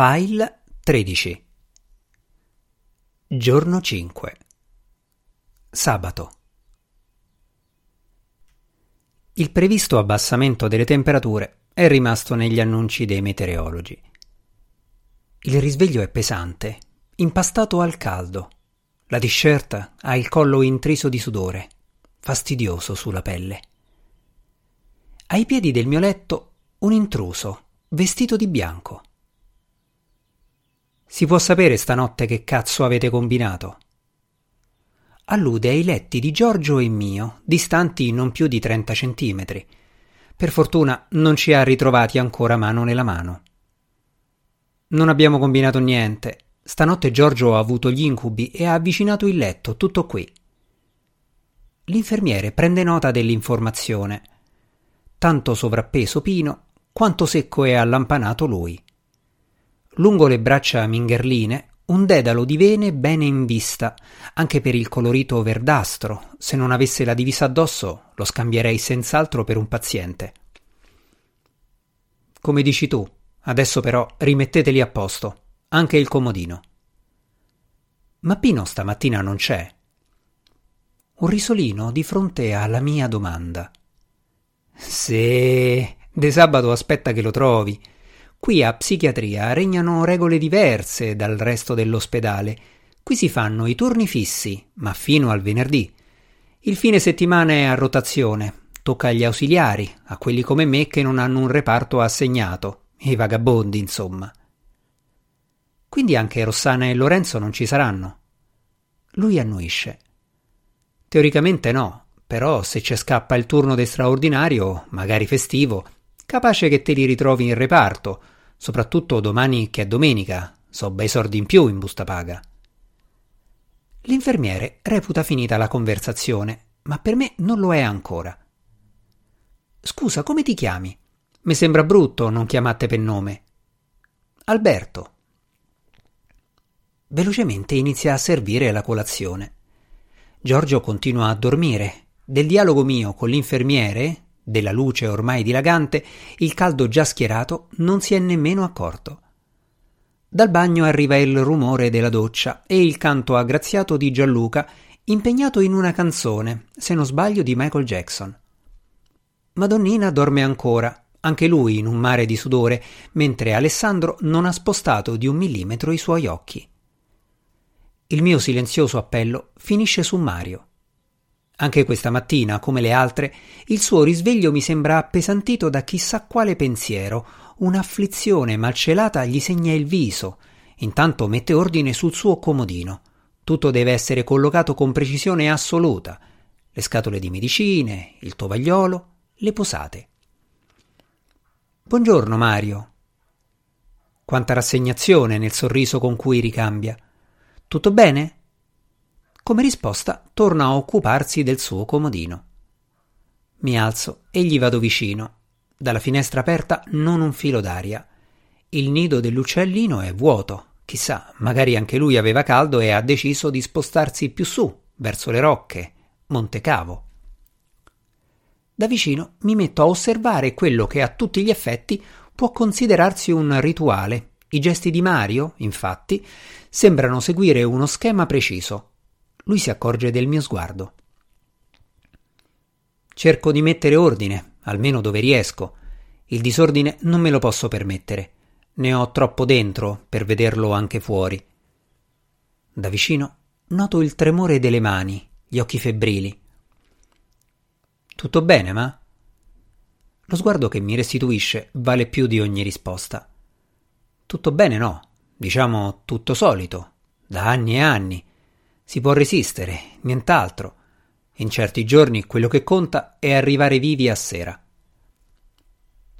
File 13 Giorno 5 Sabato Il previsto abbassamento delle temperature è rimasto negli annunci dei meteorologi. Il risveglio è pesante, impastato al caldo. La t-shirt ha il collo intriso di sudore, fastidioso sulla pelle. Ai piedi del mio letto un intruso, vestito di bianco. Si può sapere stanotte che cazzo avete combinato? Allude ai letti di Giorgio e mio, distanti non più di 30 centimetri. Per fortuna non ci ha ritrovati ancora mano nella mano. Non abbiamo combinato niente. Stanotte Giorgio ha avuto gli incubi e ha avvicinato il letto, tutto qui. L'infermiere prende nota dell'informazione. Tanto sovrappeso Pino, quanto secco e allampanato lui. Lungo le braccia mingherline un dedalo di vene bene in vista, anche per il colorito verdastro. Se non avesse la divisa addosso, lo scambierei senz'altro per un paziente. Come dici tu, adesso però rimetteteli a posto, anche il comodino. Ma Pino stamattina non c'è. Un risolino di fronte alla mia domanda. Se de sabato aspetta che lo trovi. Qui a psichiatria regnano regole diverse dal resto dell'ospedale. Qui si fanno i turni fissi, ma fino al venerdì. Il fine settimana è a rotazione. Tocca agli ausiliari, a quelli come me che non hanno un reparto assegnato, i vagabondi, insomma. Quindi anche Rossana e Lorenzo non ci saranno. Lui annuisce. Teoricamente no, però se ci scappa il turno de straordinario, magari festivo, capace che te li ritrovi in reparto, soprattutto domani che è domenica, so bei sordi in più in busta paga. L'infermiere reputa finita la conversazione, ma per me non lo è ancora. Scusa, come ti chiami? Mi sembra brutto non chiamatte per nome. Alberto. Velocemente inizia a servire la colazione. Giorgio continua a dormire. Del dialogo mio con l'infermiere, della luce ormai dilagante, il caldo già schierato non si è nemmeno accorto. Dal bagno arriva il rumore della doccia e il canto aggraziato di Gianluca, impegnato in una canzone, se non sbaglio di Michael Jackson. Madonnina dorme ancora, anche lui in un mare di sudore, mentre Alessandro non ha spostato di un millimetro i suoi occhi. Il mio silenzioso appello finisce su Mario. Anche questa mattina, come le altre, il suo risveglio mi sembra appesantito da chissà quale pensiero. Un'afflizione malcelata gli segna il viso. Intanto mette ordine sul suo comodino. Tutto deve essere collocato con precisione assoluta. Le scatole di medicine, il tovagliolo, le posate. Buongiorno Mario. Quanta rassegnazione nel sorriso con cui ricambia. Tutto bene? Come risposta torna a occuparsi del suo comodino. Mi alzo e gli vado vicino. Dalla finestra aperta non un filo d'aria. Il nido dell'uccellino è vuoto. Chissà, magari anche lui aveva caldo e ha deciso di spostarsi più su, verso le rocche, Monte Cavo. Da vicino mi metto a osservare quello che a tutti gli effetti può considerarsi un rituale. I gesti di Mario, infatti, sembrano seguire uno schema preciso. Lui si accorge del mio sguardo. Cerco di mettere ordine, almeno dove riesco. Il disordine non me lo posso permettere. Ne ho troppo dentro per vederlo anche fuori. Da vicino noto il tremore delle mani, gli occhi febbrili. Tutto bene, ma? Lo sguardo che mi restituisce vale più di ogni risposta. Tutto bene, no. Diciamo tutto solito, da anni e anni. Si può resistere, nient'altro. In certi giorni quello che conta è arrivare vivi a sera.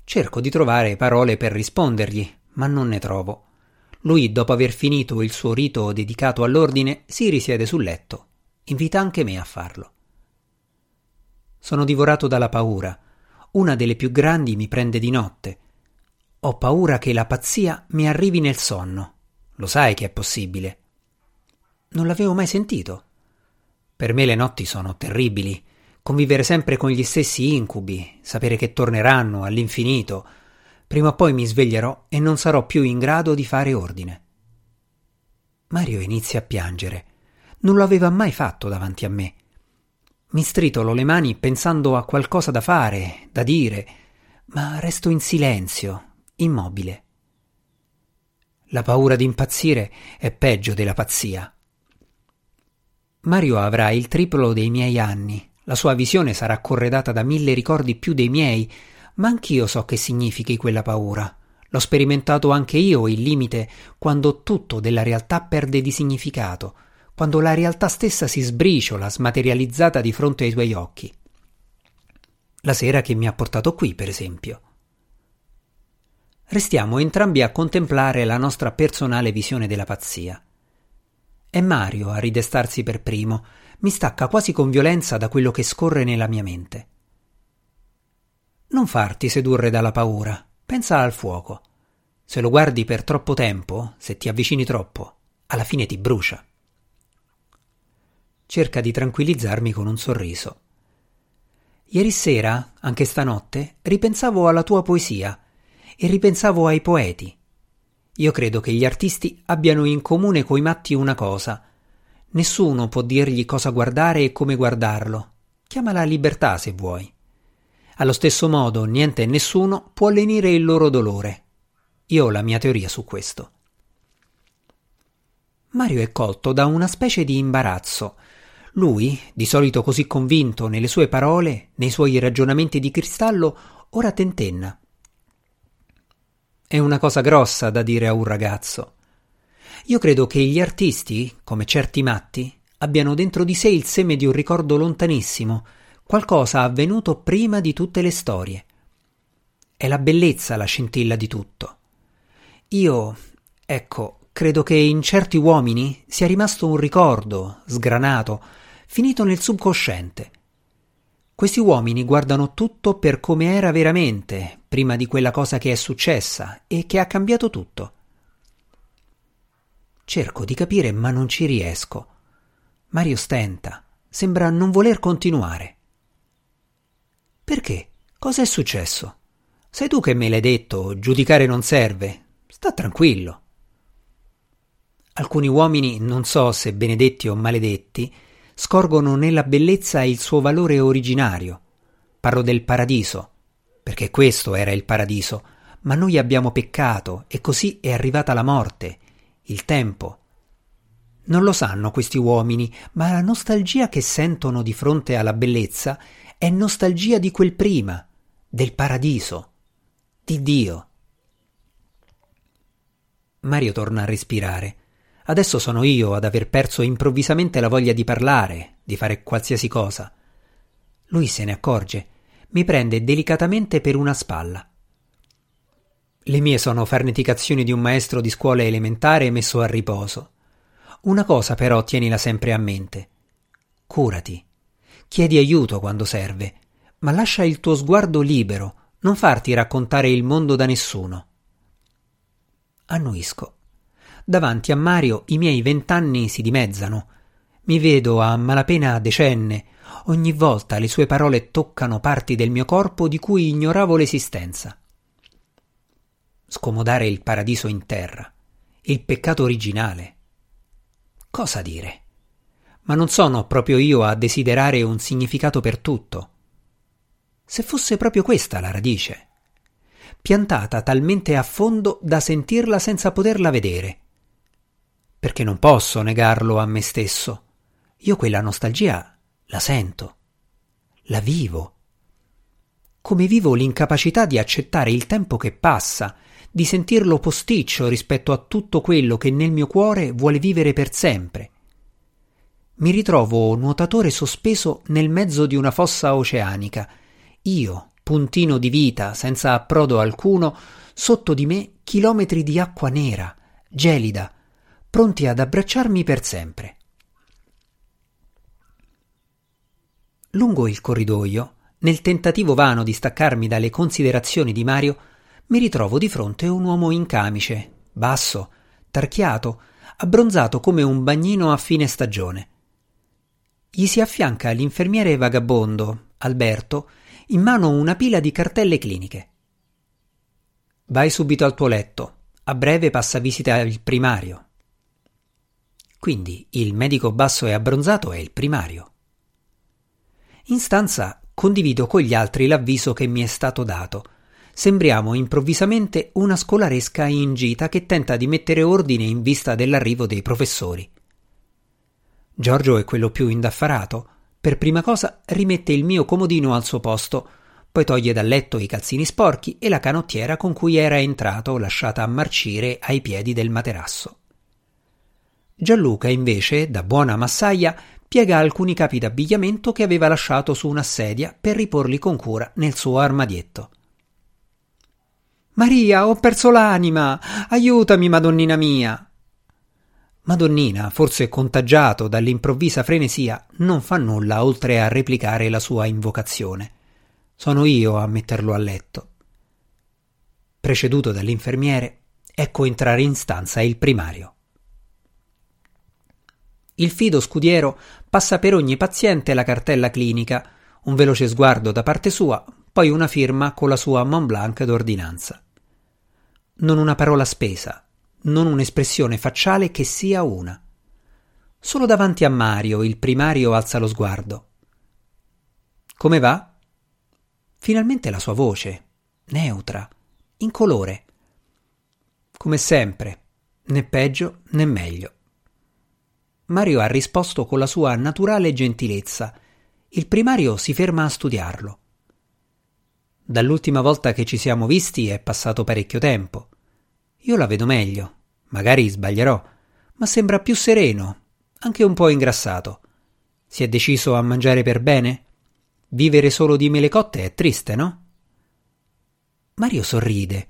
Cerco di trovare parole per rispondergli, ma non ne trovo. Lui, dopo aver finito il suo rito dedicato all'ordine, si risiede sul letto. Invita anche me a farlo. Sono divorato dalla paura. Una delle più grandi mi prende di notte. Ho paura che la pazzia mi arrivi nel sonno. Lo sai che è possibile. Non l'avevo mai sentito. Per me le notti sono terribili. Convivere sempre con gli stessi incubi, sapere che torneranno all'infinito. Prima o poi mi sveglierò e non sarò più in grado di fare ordine. Mario inizia a piangere. Non lo aveva mai fatto davanti a me. Mi stritolo le mani pensando a qualcosa da fare, da dire, ma resto in silenzio, immobile. La paura di impazzire è peggio della pazzia. Mario avrà il triplo dei miei anni, la sua visione sarà corredata da mille ricordi più dei miei, ma anch'io so che significhi quella paura. L'ho sperimentato anche io il limite quando tutto della realtà perde di significato, quando la realtà stessa si sbriciola, smaterializzata di fronte ai tuoi occhi. La sera che mi ha portato qui, per esempio. Restiamo entrambi a contemplare la nostra personale visione della pazzia. È Mario a ridestarsi per primo, mi stacca quasi con violenza da quello che scorre nella mia mente. Non farti sedurre dalla paura, pensa al fuoco. Se lo guardi per troppo tempo, se ti avvicini troppo, alla fine ti brucia. Cerca di tranquillizzarmi con un sorriso. Ieri sera, anche stanotte, ripensavo alla tua poesia e ripensavo ai poeti. Io credo che gli artisti abbiano in comune coi matti una cosa. Nessuno può dirgli cosa guardare e come guardarlo. Chiamala libertà se vuoi. Allo stesso modo, niente e nessuno può lenire il loro dolore. Io ho la mia teoria su questo. Mario è colto da una specie di imbarazzo. Lui, di solito così convinto nelle sue parole, nei suoi ragionamenti di cristallo, ora tentenna. È una cosa grossa da dire a un ragazzo. Io credo che gli artisti, come certi matti, abbiano dentro di sé il seme di un ricordo lontanissimo, qualcosa avvenuto prima di tutte le storie. È la bellezza la scintilla di tutto. Io, ecco, credo che in certi uomini sia rimasto un ricordo, sgranato, finito nel subconsciente, questi uomini guardano tutto per come era veramente, prima di quella cosa che è successa e che ha cambiato tutto. Cerco di capire, ma non ci riesco. Mario stenta, sembra non voler continuare. Perché? Cosa è successo? Sei tu che me l'hai detto, giudicare non serve. Sta tranquillo. Alcuni uomini, non so se benedetti o maledetti, scorgono nella bellezza il suo valore originario. Parlo del paradiso, perché questo era il paradiso, ma noi abbiamo peccato e così è arrivata la morte, il tempo. Non lo sanno questi uomini, ma la nostalgia che sentono di fronte alla bellezza è nostalgia di quel prima, del paradiso, di Dio. Mario torna a respirare. Adesso sono io ad aver perso improvvisamente la voglia di parlare, di fare qualsiasi cosa. Lui se ne accorge, mi prende delicatamente per una spalla. Le mie sono farneticazioni di un maestro di scuola elementare messo a riposo. Una cosa però tienila sempre a mente. Curati. Chiedi aiuto quando serve, ma lascia il tuo sguardo libero, non farti raccontare il mondo da nessuno. Annuisco. Davanti a Mario i miei vent'anni si dimezzano. Mi vedo a malapena decenne. Ogni volta le sue parole toccano parti del mio corpo di cui ignoravo l'esistenza. Scomodare il paradiso in terra, il peccato originale. Cosa dire? Ma non sono proprio io a desiderare un significato per tutto. Se fosse proprio questa la radice, piantata talmente a fondo da sentirla senza poterla vedere, perché non posso negarlo a me stesso. Io quella nostalgia la sento, la vivo. Come vivo l'incapacità di accettare il tempo che passa, di sentirlo posticcio rispetto a tutto quello che nel mio cuore vuole vivere per sempre. Mi ritrovo nuotatore sospeso nel mezzo di una fossa oceanica, io, puntino di vita, senza approdo alcuno, sotto di me chilometri di acqua nera, gelida, pronti ad abbracciarmi per sempre. Lungo il corridoio, nel tentativo vano di staccarmi dalle considerazioni di Mario, mi ritrovo di fronte a un uomo in camice, basso, tarchiato, abbronzato come un bagnino a fine stagione. Gli si affianca l'infermiere vagabondo, Alberto, in mano una pila di cartelle cliniche. vai subito al tuo letto. A breve passa visita il primario. Quindi il medico basso e abbronzato è il primario. In stanza condivido con gli altri l'avviso che mi è stato dato. Sembriamo improvvisamente una scolaresca in gita che tenta di mettere ordine in vista dell'arrivo dei professori. Giorgio è quello più indaffarato. Per prima cosa rimette il mio comodino al suo posto, poi toglie dal letto i calzini sporchi e la canottiera con cui era entrato lasciata a marcire ai piedi del materasso. Gianluca, invece, da buona massaia, piega alcuni capi d'abbigliamento che aveva lasciato su una sedia per riporli con cura nel suo armadietto. Maria, ho perso l'anima! Aiutami, Madonnina mia! Madonnina, forse contagiato dall'improvvisa frenesia, non fa nulla oltre a replicare la sua invocazione. Sono io a metterlo a letto. Preceduto dall'infermiere, ecco entrare in stanza il primario. Il fido scudiero passa per ogni paziente la cartella clinica, un veloce sguardo da parte sua, poi una firma con la sua Mont Blanc d'ordinanza. Non una parola spesa, non un'espressione facciale che sia una. Solo davanti a Mario il primario alza lo sguardo. Come va? Finalmente la sua voce, neutra, incolore. Come sempre, né peggio né meglio. Mario ha risposto con la sua naturale gentilezza. Il primario si ferma a studiarlo. Dall'ultima volta che ci siamo visti è passato parecchio tempo. Io la vedo meglio, magari sbaglierò, ma sembra più sereno, anche un po' ingrassato. Si è deciso a mangiare per bene? Vivere solo di mele cotte è triste, no? Mario sorride.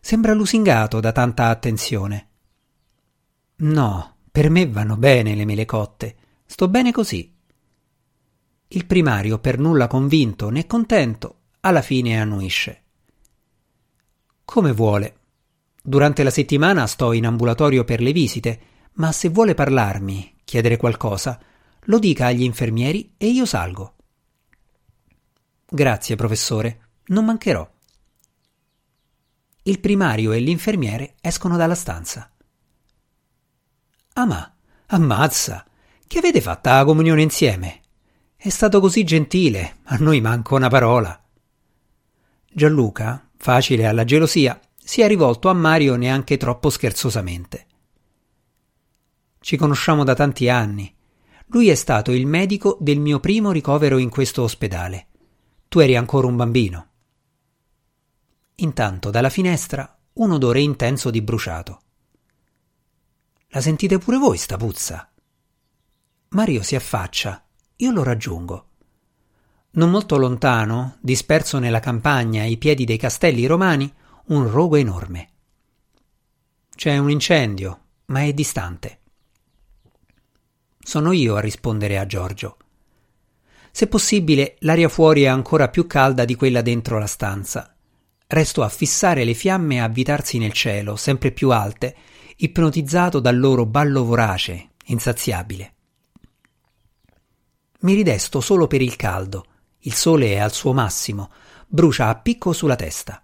Sembra lusingato da tanta attenzione. No, per me vanno bene le mele cotte. Sto bene così. Il primario, per nulla convinto né contento, alla fine annuisce. Come vuole. Durante la settimana sto in ambulatorio per le visite, ma se vuole parlarmi, chiedere qualcosa, lo dica agli infermieri e io salgo. Grazie, professore, non mancherò. Il primario e l'infermiere escono dalla stanza. Ah ma, ammazza! Che avete fatta la comunione insieme? È stato così gentile, a noi manca una parola. Gianluca, facile alla gelosia, si è rivolto a Mario neanche troppo scherzosamente. Ci conosciamo da tanti anni. Lui è stato il medico del mio primo ricovero in questo ospedale. Tu eri ancora un bambino. Intanto dalla finestra un odore intenso di bruciato. La sentite pure voi sta puzza? Mario si affaccia, io lo raggiungo. Non molto lontano, disperso nella campagna ai piedi dei castelli romani, un rogo enorme. C'è un incendio, ma è distante. Sono io a rispondere a Giorgio. Se possibile, l'aria fuori è ancora più calda di quella dentro la stanza. Resto a fissare le fiamme avvitarsi nel cielo, sempre più alte, ipnotizzato dal loro ballo vorace, insaziabile. Mi ridesto solo per il caldo. Il sole è al suo massimo, brucia a picco sulla testa.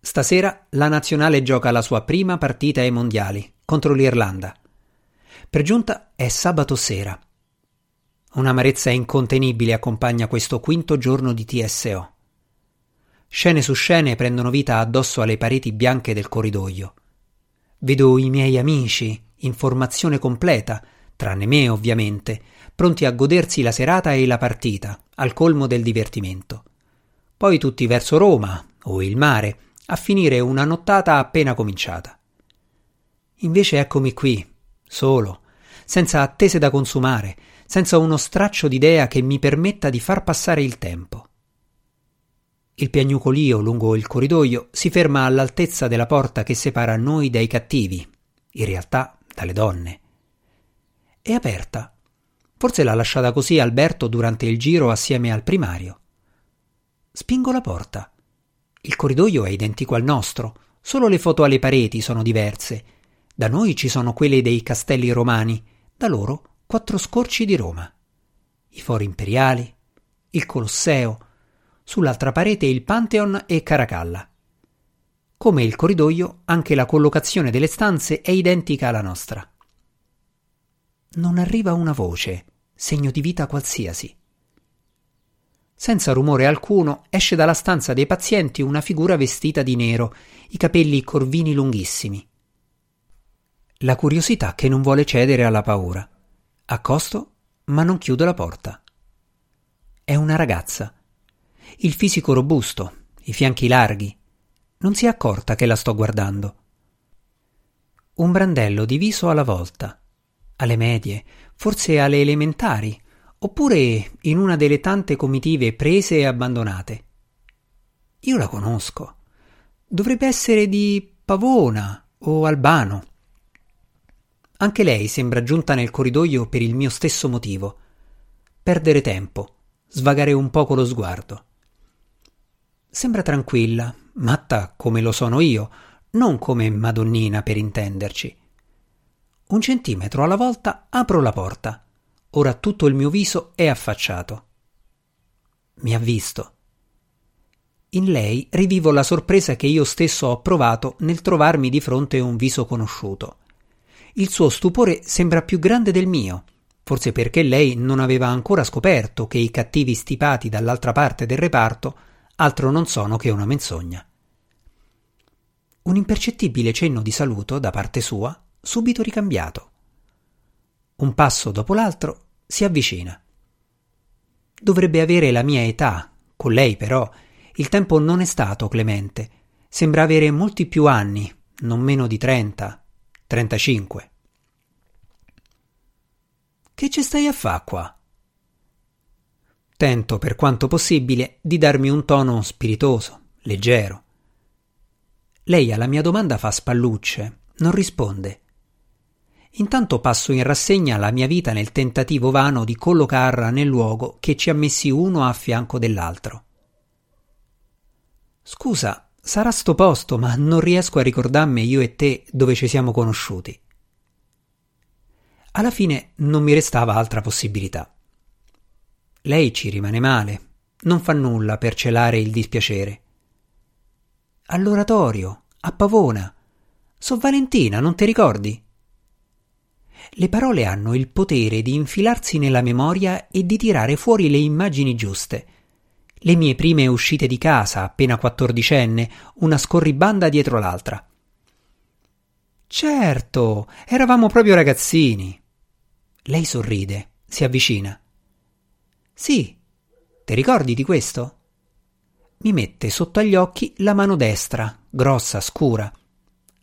Stasera la nazionale gioca la sua prima partita ai mondiali contro l'Irlanda. Per giunta è sabato sera. Un'amarezza incontenibile accompagna questo quinto giorno di TSO. Scene su scene prendono vita addosso alle pareti bianche del corridoio. Vedo i miei amici, in formazione completa, tranne me ovviamente, pronti a godersi la serata e la partita, al colmo del divertimento. Poi tutti verso Roma o il mare, a finire una nottata appena cominciata. Invece eccomi qui, solo, senza attese da consumare, senza uno straccio d'idea che mi permetta di far passare il tempo. Il piagnucolio lungo il corridoio si ferma all'altezza della porta che separa noi dai cattivi, in realtà dalle donne. È aperta. Forse l'ha lasciata così Alberto durante il giro assieme al primario. Spingo la porta. Il corridoio è identico al nostro, solo le foto alle pareti sono diverse. Da noi ci sono quelle dei castelli romani, da loro quattro scorci di Roma. I fori imperiali, il Colosseo, sull'altra parete il Pantheon e Caracalla. Come il corridoio, anche la collocazione delle stanze è identica alla nostra. Non arriva una voce, segno di vita qualsiasi. Senza rumore alcuno esce dalla stanza dei pazienti una figura vestita di nero, i capelli corvini lunghissimi. La curiosità che non vuole cedere alla paura. Accosto, ma non chiudo la porta. È una ragazza. Il fisico robusto, i fianchi larghi. Non si è accorta che la sto guardando. Un brandello diviso alla volta, alle medie, forse alle elementari, oppure in una delle tante comitive prese e abbandonate. Io la conosco. Dovrebbe essere di Pavona o Albano. Anche lei sembra giunta nel corridoio per il mio stesso motivo. Perdere tempo, svagare un poco lo sguardo. Sembra tranquilla, matta come lo sono io, non come Madonnina per intenderci. Un centimetro alla volta apro la porta Ora tutto il mio viso è affacciato. Mi ha visto. In lei rivivo la sorpresa che io stesso ho provato nel trovarmi di fronte un viso conosciuto. Il suo stupore sembra più grande del mio, forse perché lei non aveva ancora scoperto che i cattivi stipati dall'altra parte del reparto altro non sono che una menzogna. Un impercettibile cenno di saluto da parte sua, subito ricambiato. Un passo dopo l'altro si avvicina. Dovrebbe avere la mia età, con lei però il tempo non è stato clemente. Sembra avere molti più anni, non meno di trenta, trentacinque. Che ci stai a fa qua? Tento, per quanto possibile, di darmi un tono spiritoso, leggero. Lei alla mia domanda fa spallucce, non risponde. Intanto passo in rassegna la mia vita nel tentativo vano di collocarla nel luogo che ci ha messi uno a fianco dell'altro. Scusa, sarà sto posto, ma non riesco a ricordarmi io e te dove ci siamo conosciuti. Alla fine non mi restava altra possibilità. Lei ci rimane male, non fa nulla per celare il dispiacere. All'oratorio, a Pavona. So Valentina, non ti ricordi? Le parole hanno il potere di infilarsi nella memoria e di tirare fuori le immagini giuste. Le mie prime uscite di casa, appena quattordicenne, una scorribanda dietro l'altra. Certo, eravamo proprio ragazzini. Lei sorride, si avvicina. Sì, ti ricordi di questo? Mi mette sotto agli occhi la mano destra, grossa, scura.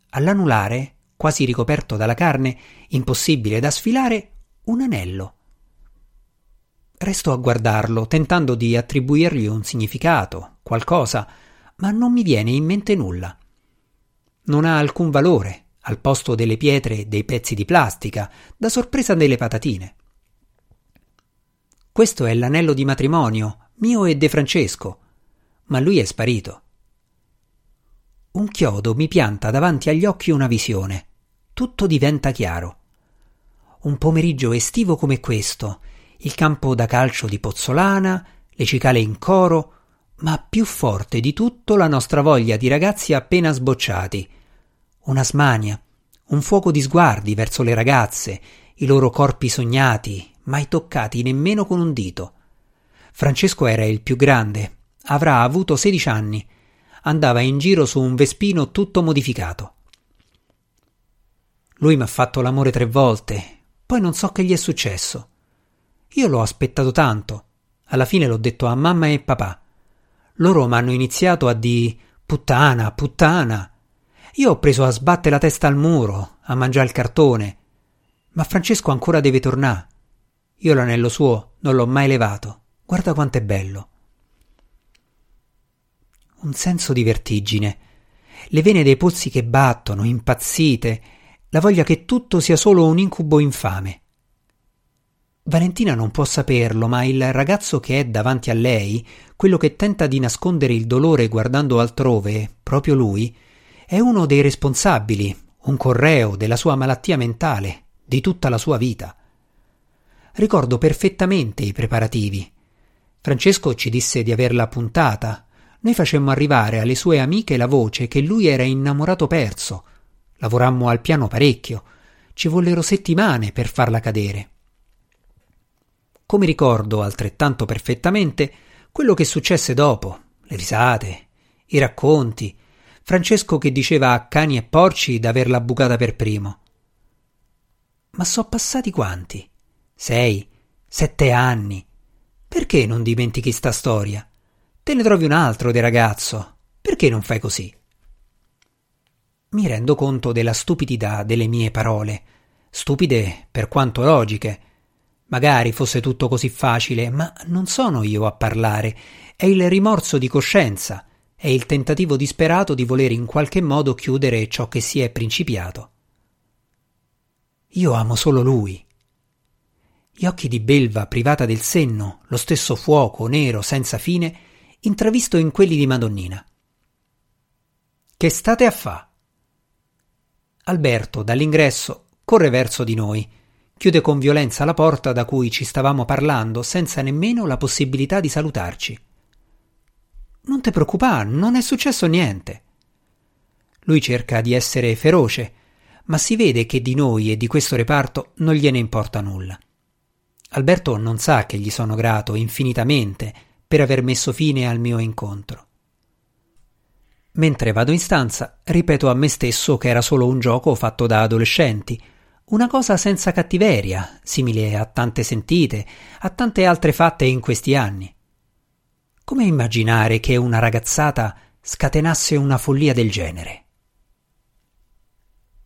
All'anulare quasi ricoperto dalla carne, impossibile da sfilare, un anello. Resto a guardarlo, tentando di attribuirgli un significato, qualcosa, ma non mi viene in mente nulla. Non ha alcun valore, al posto delle pietre dei pezzi di plastica, da sorpresa delle patatine. Questo è l'anello di matrimonio, mio e De Francesco, ma lui è sparito. Un chiodo mi pianta davanti agli occhi una visione tutto diventa chiaro. Un pomeriggio estivo come questo, il campo da calcio di Pozzolana, le cicale in coro, ma più forte di tutto la nostra voglia di ragazzi appena sbocciati. Una smania, un fuoco di sguardi verso le ragazze, i loro corpi sognati, mai toccati nemmeno con un dito. Francesco era il più grande, avrà avuto sedici anni, andava in giro su un vespino tutto modificato. Lui mi ha fatto l'amore tre volte, poi non so che gli è successo. Io l'ho aspettato tanto. Alla fine l'ho detto a mamma e papà. Loro mi hanno iniziato a di puttana, puttana. Io ho preso a sbattere la testa al muro, a mangiare il cartone. Ma Francesco ancora deve tornare. Io l'anello suo non l'ho mai levato. Guarda quanto è bello. Un senso di vertigine. Le vene dei polsi che battono, impazzite, la voglia che tutto sia solo un incubo infame. Valentina non può saperlo, ma il ragazzo che è davanti a lei, quello che tenta di nascondere il dolore guardando altrove, proprio lui, è uno dei responsabili, un correo della sua malattia mentale, di tutta la sua vita. Ricordo perfettamente i preparativi. Francesco ci disse di averla puntata. Noi facemmo arrivare alle sue amiche la voce che lui era innamorato perso. Lavorammo al piano parecchio. Ci vollero settimane per farla cadere. Come ricordo altrettanto perfettamente quello che successe dopo, le risate, i racconti, Francesco che diceva a cani e porci d'averla bucata per primo. Ma so passati quanti? Sei, sette anni. Perché non dimentichi sta storia? Te ne trovi un altro di ragazzo. Perché non fai così? Mi rendo conto della stupidità delle mie parole, stupide per quanto logiche. Magari fosse tutto così facile, ma non sono io a parlare, è il rimorso di coscienza, è il tentativo disperato di voler in qualche modo chiudere ciò che si è principiato. Io amo solo lui, gli occhi di belva privata del senno, lo stesso fuoco nero senza fine, intravisto in quelli di Madonnina. Che state a fa? Alberto, dall'ingresso, corre verso di noi, chiude con violenza la porta da cui ci stavamo parlando, senza nemmeno la possibilità di salutarci. Non te preoccupare, non è successo niente. Lui cerca di essere feroce, ma si vede che di noi e di questo reparto non gliene importa nulla. Alberto non sa che gli sono grato infinitamente per aver messo fine al mio incontro. Mentre vado in stanza, ripeto a me stesso che era solo un gioco fatto da adolescenti, una cosa senza cattiveria, simile a tante sentite, a tante altre fatte in questi anni. Come immaginare che una ragazzata scatenasse una follia del genere?